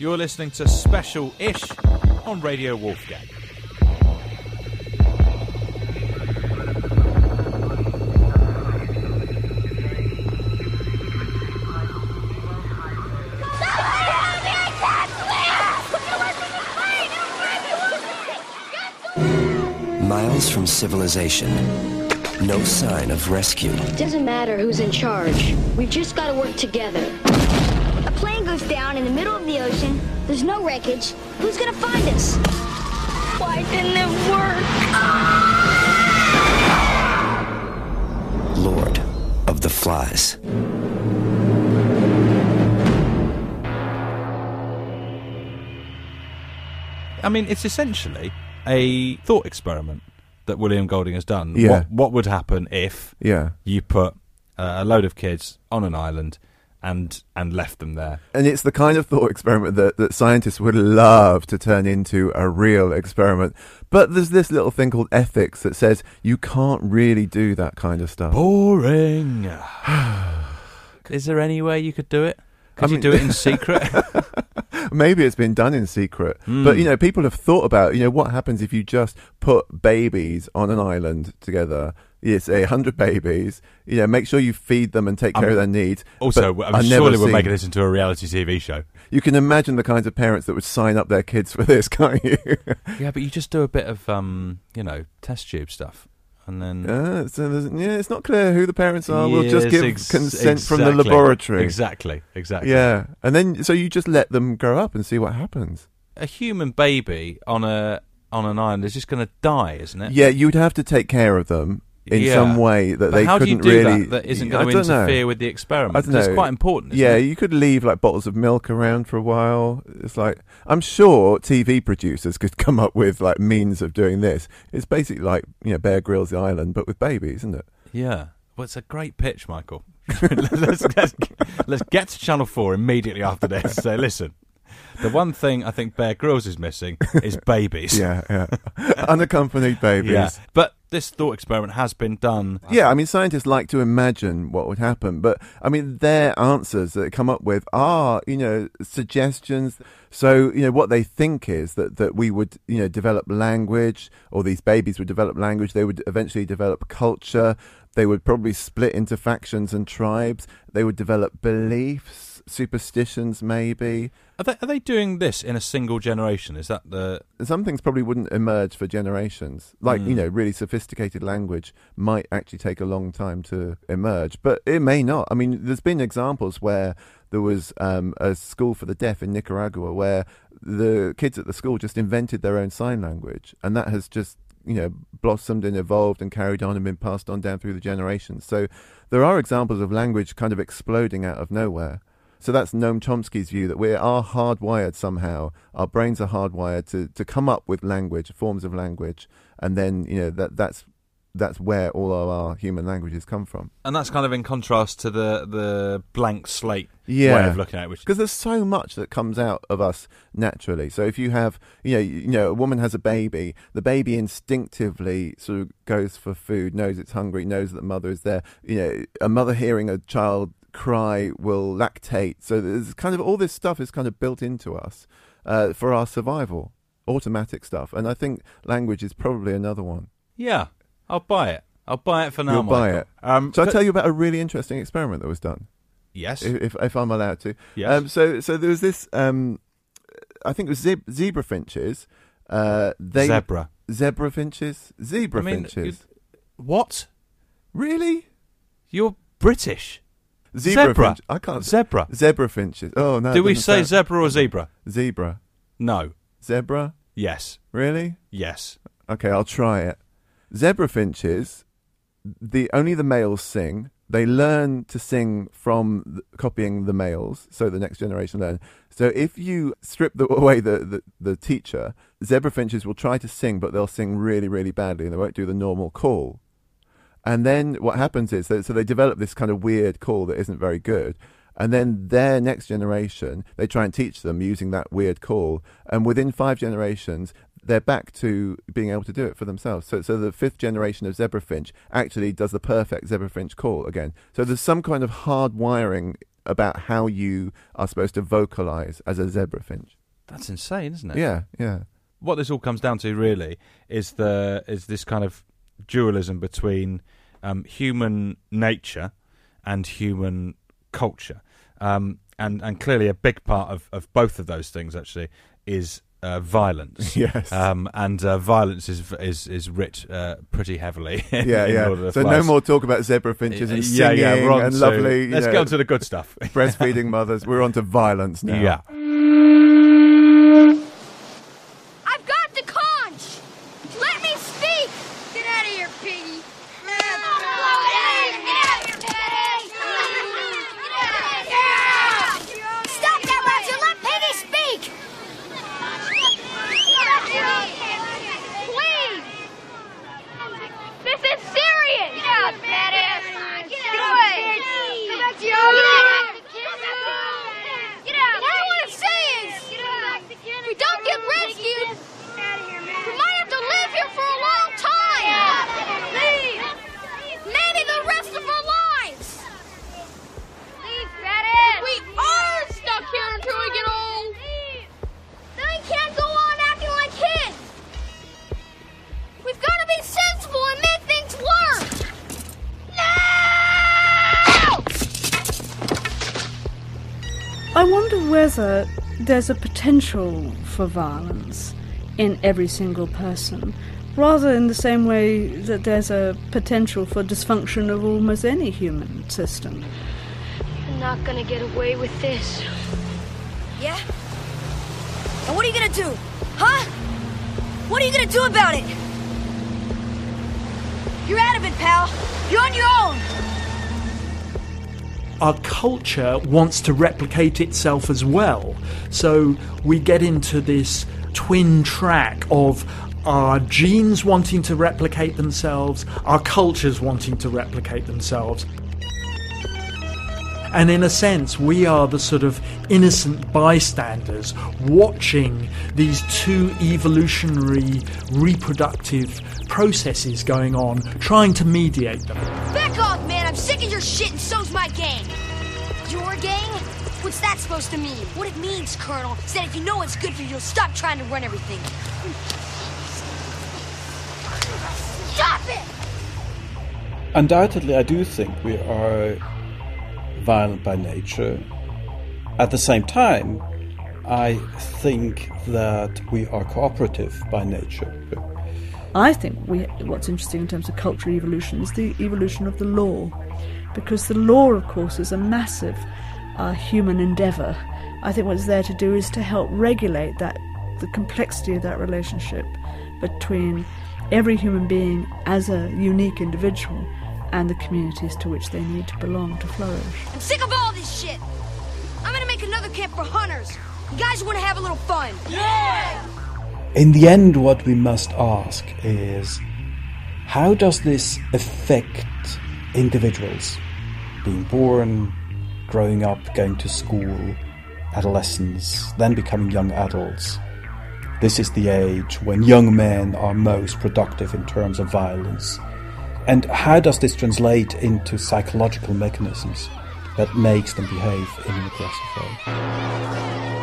You're listening to Special Ish on Radio Wolfgang. Miles from civilization. No sign of rescue. It Doesn't matter who's in charge. We've just got to work together. A plane goes down in the middle of the ocean. There's no wreckage. Who's gonna find us? Why didn't it work? Lord of the Flies. I mean, it's essentially a thought experiment that William Golding has done. Yeah. What, what would happen if Yeah. you put uh, a load of kids on an island and and left them there? And it's the kind of thought experiment that, that scientists would love to turn into a real experiment. But there's this little thing called ethics that says you can't really do that kind of stuff. Boring. Is there any way you could do it? Could I you do it in secret? Maybe it's been done in secret. Hmm. But, you know, people have thought about, you know, what happens if you just put babies on an island together. You a 100 babies, you know, make sure you feed them and take care Um, of their needs. also, I'm never surely we're making this into a reality TV show. You can imagine the kinds of parents that would sign up their kids for this, can't you? Yeah, but you just do a bit of, um, you know, test tube stuff, and then Uh, so yeah, it's not clear who the parents are. we'll just give ex- consent from the laboratory. Exactly, exactly. Yeah, and then so you just let them grow up and see what happens. a human baby on a on an island is just going to die, isn't it? Yeah, you'd have to take care of them in Yeah. some way that But they how do you couldn't do really. that? That isn't going to don't know. interfere with the experiment. I don't know. It's quite important. Yeah, it? you could leave like bottles of milk around for a while. It's like I'm sure TV producers could come up with like means of doing this. It's basically like you know Bear Grylls Island, but with babies, isn't it? Yeah. Well, it's a great pitch, Michael. let's, let's, let's get to Channel 4 immediately after this. Say, listen, the one thing I think Bear Grylls is missing is babies. Yeah, yeah. Unaccompanied babies. Yeah. But this thought experiment has been done. Yeah, I mean, scientists like to imagine what would happen, but I mean, their answers that they come up with are, you know, suggestions. So, you know, what they think is that, that we would, you know, develop language, or these babies would develop language, they would eventually develop culture, they would probably split into factions and tribes, they would develop beliefs, superstitions, maybe. Are they, are they doing this in a single generation? Is that the. Some things probably wouldn't emerge for generations. Like, you know, really sophisticated language might actually take a long time to emerge, but it may not. I mean, there's been examples where there was um, a school for the deaf in Nicaragua where the kids at the school just invented their own sign language, and that has just you know blossomed and evolved and carried on and been passed on down through the generations. So there are examples of language kind of exploding out of nowhere. So that's Noam Chomsky's view that we are hardwired somehow. Our brains are hardwired to, to come up with language, forms of language, and then you know that that's that's where all of our human languages come from. And that's kind of in contrast to the, the blank slate Yeah. way of looking at it, which because there's so much that comes out of us naturally. So if you have, you know, you, you know, a woman has a baby, the baby instinctively sort of goes for food, knows it's hungry, knows that the mother is there. You know, a mother hearing a child cry will lactate. So there's kind of all this stuff is kind of built into us uh, for our survival, automatic stuff. And I think language is probably another one. Yeah, I'll buy it. I'll buy it for now. You'll buy it. Um, So I tell you about a really interesting experiment that was done. Yes. if, if, if I'm allowed to. Yes. Um, so so there was this. Um, I think it was zeb- zebra finches. Uh, they Zebra. zebra finches, zebra I mean, finches. What? Really? You're British. Zebra. Zebra. finch- I can't. Zebra. Zebra finches. Oh no. Do we say sound- zebra or zebra? zebra? No. Zebra. Yes. Really? Yes. Okay, I'll try it. Zebra finches. The only the males sing, they learn to sing from copying the males, so the next generation learn. So if you strip the, away the, the, the teacher, zebra finches will try to sing, but they'll sing really, really badly and they won't do the normal call. And then what happens is, that, so they develop this kind of weird call that isn't very good. And then their next generation, they try and teach them using that weird call. And within five generations, they're back to being able to do it for themselves. So, so the fifth generation of zebra finch actually does the perfect zebra finch call again. So there's some kind of hard wiring about how you are supposed to vocalize as a zebra finch. That's insane, isn't it? Yeah, yeah. What this all comes down to really is the is this kind of dualism between um, human nature and human culture. Um, and and clearly a big part of, of both of those things actually is uh, violence. Yes. Um, and uh, violence is is is writ uh, pretty heavily. in- Yeah, in yeah. Lord of the So no more talk about zebra finches and yeah, singing yeah, we're and to- lovely. Let's know, get on to the good stuff. breastfeeding mothers. We're on to violence now. yeah. I've got the conch! Let me speak! Get out of here, piggy! Wonder whether there's a potential for violence in every single person, rather in the same way that there's a potential for dysfunction of almost any human system. You're not gonna get away with this. Yeah? And what are you gonna do? Huh? What are you gonna do about it? You're out of it, pal. You're on your own. Our culture wants to replicate itself as well. So we get into this twin track of our genes wanting to replicate themselves, our cultures wanting to replicate themselves. And in a sense, we are the sort of innocent bystanders watching these two evolutionary reproductive processes going on, trying to mediate them. Your shit, and so's my gang. Your gang? What's that supposed to mean? What it means, Colonel, is that if you know what's good for you, you'll stop trying to run everything. Stop it! Undoubtedly, I do think we are violent by nature. At the same time, I think that we are cooperative by nature. I think we, what's interesting in terms of cultural evolution is the evolution of the law, because the law, of course, is a massive uh, human endeavour. I think what it's there to do is to help regulate that, the complexity of that relationship between every human being as a unique individual and the communities to which they need to belong to flourish. I'm sick of all this shit. I'm gonna make another camp for hunters. You guys wanna have a little fun? Yeah! In the end, what we must ask is how does this affect individuals? Being born, growing up, going to school, adolescence, then becoming young adults. This is the age when young men are most productive in terms of violence. And how does this translate into psychological mechanisms that makes them behave in an aggressive way?